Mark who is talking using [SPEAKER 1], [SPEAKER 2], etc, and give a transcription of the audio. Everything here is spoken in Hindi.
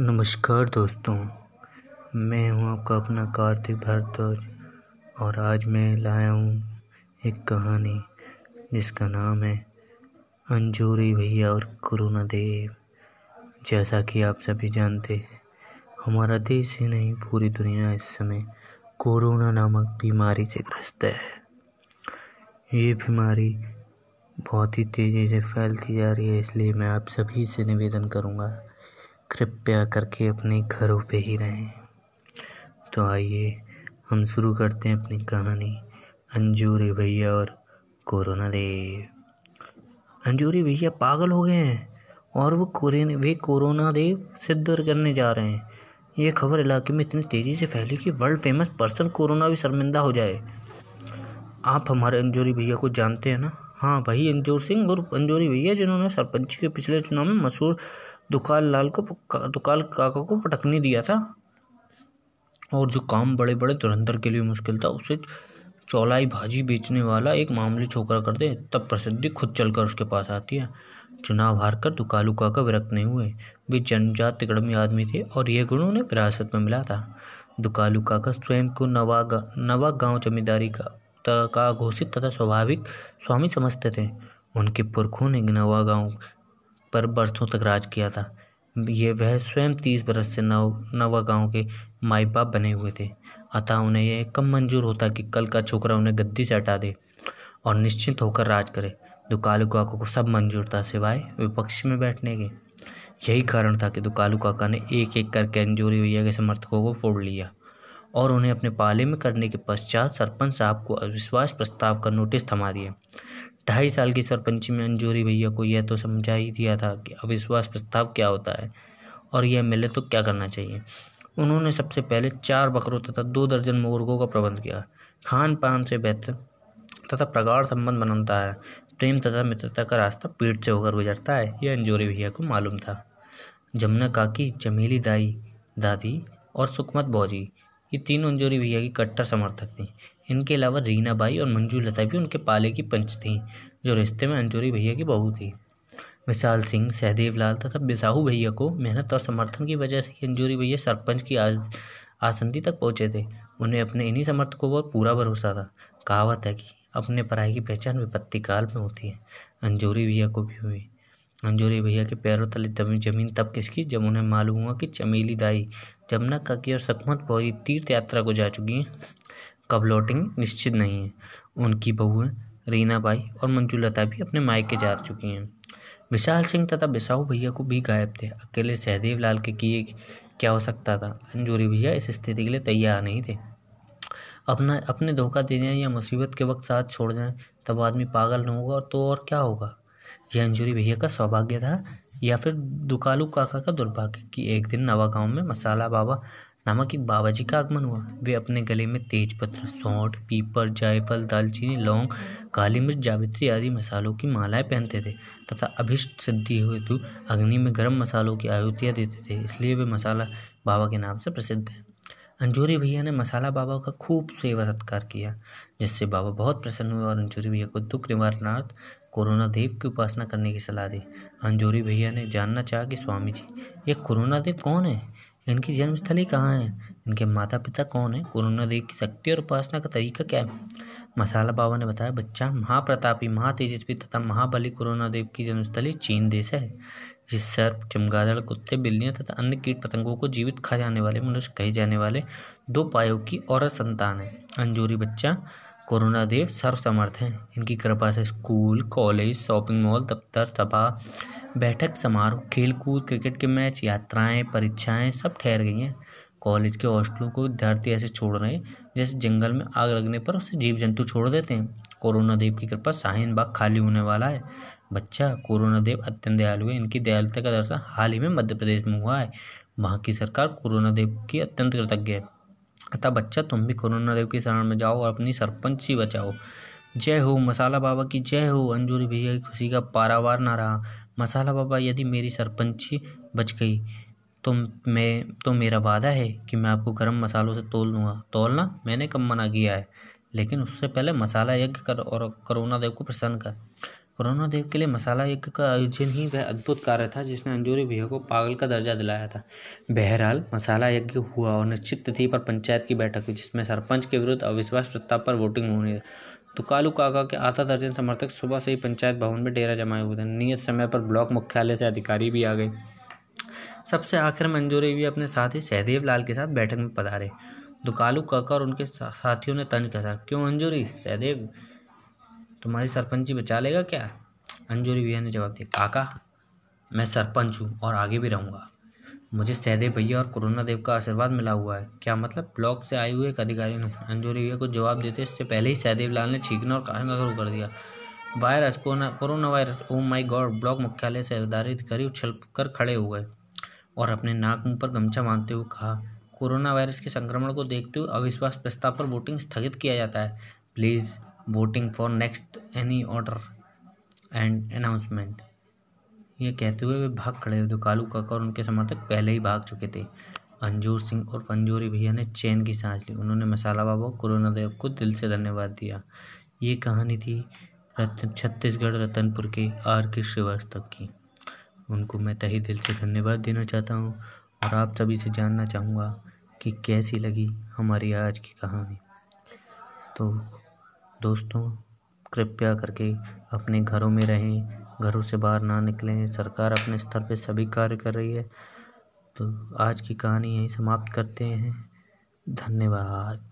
[SPEAKER 1] नमस्कार दोस्तों, मैं हूँ आपका अपना कार्तिक भारद्वाज और आज मैं लाया हूँ एक कहानी जिसका नाम है अंजूरी भैया और कोरोना देव जैसा कि आप सभी जानते हैं, हमारा देश ही नहीं, पूरी दुनिया इस समय कोरोना नामक बीमारी से ग्रस्त है। ये बीमारी बहुत ही तेज़ी से फैलती जा रही है, इसलिए मैं आप सभी से निवेदन करूँगा कृपया करके अपने घरों पे ही रहें। तो आइए, हम शुरू करते हैं अपनी कहानी। अंजूरी भैया और कोरोना देव अंजूरी भैया पागल हो गए हैं और वो कोरोना वे कोरोना देव सिद्ध करने जा रहे हैं। ये खबर इलाके में इतनी तेज़ी से फैली कि वर्ल्ड फ़ेमस पर्सन कोरोना भी शर्मिंदा हो जाए। आप हमारे अंजूरी भैया को जानते हैं ना? हाँ वही अंजूर सिंह और अंजूरी भैया जिन्होंने सरपंच के पिछले चुनाव में मशहूर दुकाल लाल को दुकाल काका को पटकने दिया था। और जो काम बड़े बड़े धुरंधर के लिए मुश्किल था, उसे चौलाई भाजी बेचने वाला एक मामूली छोकरा कर दे, तब प्रसिद्धि खुद चलकर उसके पास आती है। चुनाव हार कर दुकालू काका विरक्त नहीं हुए। वे जनजात तिकड़मी आदमी थे और यह गुण उन्हें विरासत में मिला था। दुकालू काका स्वयं को नवा नवा गाँव जमींदारी का का घोषित तथा स्वाभाविक स्वामी समझते थे। उनके पुरखों ने नवा गाँव पर बरसों तक राज किया था। ये वह स्वयं तीस बरस से नव, नवा गाँव के माई बाप बने हुए थे। अतः उन्हें यह कम मंजूर होता कि कल का छोकरा उन्हें गद्दी से हटा दे और निश्चित होकर राज करे। दुकालू काका को सब मंजूर था सिवाय विपक्ष में बैठने के। यही कारण था कि दुकालू काका ने एक एक करके अंजूरी भैया के समर्थकों को फोड़ लिया और उन्हें अपने पाले में करने के पश्चात सरपंच साहब को अविश्वास प्रस्ताव का नोटिस थमा दिया। ढाई साल की सरपंची में अंजोरी भैया को यह तो समझा ही दिया था कि अविश्वास प्रस्ताव क्या होता है और यह मिले तो क्या करना चाहिए। उन्होंने सबसे पहले चार बकरों तथा दो दर्जन मुर्गों का प्रबंध किया। खान पान से बेहतर तथा प्रगाढ़ संबंध बनाता है। प्रेम तथा मित्रता का रास्ता पीठ से होकर गुजरता है, यह अंजोरी भैया को मालूम था। जमुना काकी, जमीली दाई, दादी और सुकमत बौजी, ये तीनों अंजोरी भैया की कट्टर समर्थक थी। इनके अलावा रीना बाई और मंजू लता भी उनके पाले की पंच थी, जो रिश्ते में अंजोरी भैया की बहू थी। विशाल सिंह, सहदेव लाल तथा बिसाहू भैया को मेहनत और समर्थन की वजह से अंजोरी भैया सरपंच की आज आसंदी तक पहुँचे थे। उन्हें अपने इन्हीं समर्थकों पर पूरा भरोसा था। कहावत है कि अपने पढ़ाई की पहचान विपत्ति काल में होती है। अंजोरी भैया को भी हुई। अंजोरी भैया के पैरों तले ज़मीन तब किसकी जब उन्हें मालूम हुआ कि चमेली दाई, जमुना काकी और सकमत भौजी तीर्थ यात्रा को जा चुकी हैं। कब लौटेंगे? निश्चित नहीं है। उनकी बहुएँ रीना बाई और मंजूलता भी अपने मायके जा चुकी हैं। विशाल सिंह तथा बिसाऊ भैया को भी गायब थे। अकेले सहदेव लाल के किए क्या हो सकता था? अंजूरी भैया इस स्थिति के लिए तैयार नहीं थे। अपना, अपने धोखा देने या मुसीबत के वक्त साथ छोड़ जाएँ, तब आदमी पागल न होगा और तो और क्या होगा? यह अंजूरी भैया का सौभाग्य था या फिर दुकालू काका का दुर्भाग्य कि एक दिन नवा गाँव में मसाला बाबा नामक एक बाबा जी का आगमन हुआ। वे अपने गले में तेज पत्र सौंठ, पीपर, जायफल, दालचीनी, लौंग, काली मिर्च, जावित्री आदि मसालों की मालाएँ पहनते थे तथा अभिष्ट सिद्धि हेतु अग्नि में गर्म मसालों की आहुतियाँ देते थे, इसलिए वे मसाला बाबा के नाम से प्रसिद्ध हैं। अंजूरी भैया ने मसाला बाबा का खूब सेवा सत्कार किया, जिससे बाबा बहुत प्रसन्न हुए और अंजूरी भैया को दुख निवारणार्थ कोरोना देव की उपासना करने की सलाह दी। अंजूरी भैया ने जानना चाहा कि स्वामी जी, ये कोरोना देव कौन है? इनकी जन्मस्थली कहाँ है? इनके माता पिता कौन है? कोरोना देव की शक्ति और उपासना का तरीका क्या है? मसाला बाबा ने बताया, बच्चा महाप्रतापी, महातेजस्वी तथा महाबली कोरोना देव की जन्मस्थली चीन देश है। जिस सर्प, चमगादड़, कुत्ते, बिल्लियाँ तथा अन्य कीट पतंगों को जीवित खा जाने वाले मनुष्य कहे जाने वाले दो पायों की औरत संतान है। अंजूरी बच्चा कोरोना देव सर्वसमर्थ हैं। इनकी कृपा से स्कूल, कॉलेज, शॉपिंग मॉल, दफ्तर, सभा बैठक, समारोह, खेलकूद, क्रिकेट के मैच, यात्राएँ, परीक्षाएँ सब ठहर गई हैं। कॉलेज के हॉस्टलों को विद्यार्थी ऐसे छोड़ रहे हैं, जैसे जंगल में आग लगने पर उसे जीव जंतु छोड़ देते हैं। कोरोना देव की कृपा शाहीन बाग खाली होने वाला है। बच्चा कोरोना देव अत्यंत दयालु है। इनकी दयालुता का दर्शन हाल ही में मध्य प्रदेश में हुआ है। वहाँ की सरकार कोरोना देव की अत्यंत कृतज्ञ है। अतः बच्चा, तुम भी कोरोना देव की शरण में जाओ और अपनी सरपंच ही बचाओ। जय हो मसाला बाबा की जय हो। अंजूरी भैया की खुशी का पारावार ना रहा। मसाला बाबा, यदि मेरी सरपंची बच गई तो मैं तो मेरा वादा है कि मैं आपको गर्म मसालों से तोल दूँगा। तोलना मैंने कब मना किया है, लेकिन उससे पहले मसाला यज्ञ कर और करोना देव को प्रसन्न कर। कोरोना देव के लिए मसाला यज्ञ का आयोजन ही वह अद्भुत कार्य था, जिसने अंजूरी भैया को पागल का दर्जा दिलाया था। बहरहाल, मसाला यज्ञ हुआ और निश्चित तिथि पर पंचायत की बैठक हुई, जिसमें सरपंच के विरुद्ध अविश्वास प्रस्ताव पर वोटिंग होनी तो कालू काका के आधा दर्जन समर्थक सुबह से ही पंचायत भवन में डेरा जमाए हुए थे। नियत समय पर ब्लॉक मुख्यालय से अधिकारी भी आ गए। सबसे आखिर में अंजूरी भी अपने साथी सहदेव लाल के साथ बैठक में पधारे। तो कालू काका और उनके साथियों ने तंज कसा, क्यों अंजूरी सहदेव? तुम्हारी सरपंची बचा लेगा क्या? अंजूरी भैया ने जवाब दिया। काका, मैं सरपंच हूँ और आगे भी रहूँगा। मुझे सहदेव भैया और कोरोना देव का आशीर्वाद मिला हुआ है। क्या मतलब? ब्लॉक से आए हुए एक अधिकारी ने अंजूरी भैया को जवाब देते इससे पहले ही सहदेव लाल ने छींकना और कहना शुरू कर दिया। Virus, corona corona virus oh my god block मुख्यालय से अधिकारी उछल कर खड़े हो गए और अपने नाक मुँह पर गमछा बांधते हुए कहा, कोरोना वायरस के संक्रमण को देखते हुए अविश्वास प्रस्ताव पर वोटिंग स्थगित किया जाता है। Please voting for next any order and announcement ये कहते हुए वे भाग खड़े हुए थे। कालू काका और उनके समर्थक पहले ही भाग चुके थे। अंजूर सिंह और फंजूरी भैया ने चैन की सांस ली। उन्होंने मसाला बाबा कोरोना देव को दिल से धन्यवाद दिया। ये कहानी थी रतन छत्तीसगढ़ रतनपुर के आर के श्रीवास्तव की। उनको मैं तही दिल से धन्यवाद देना चाहता हूँ और आप सभी से जानना चाहूँगा कि कैसी लगी हमारी आज की कहानी। तो दोस्तों, कृपया करके अपने घरों में रहें घरों से बाहर ना निकलें सरकार अपने स्तर पे सभी कार्य कर रही है। तो आज की कहानी यहीं समाप्त करते हैं। धन्यवाद।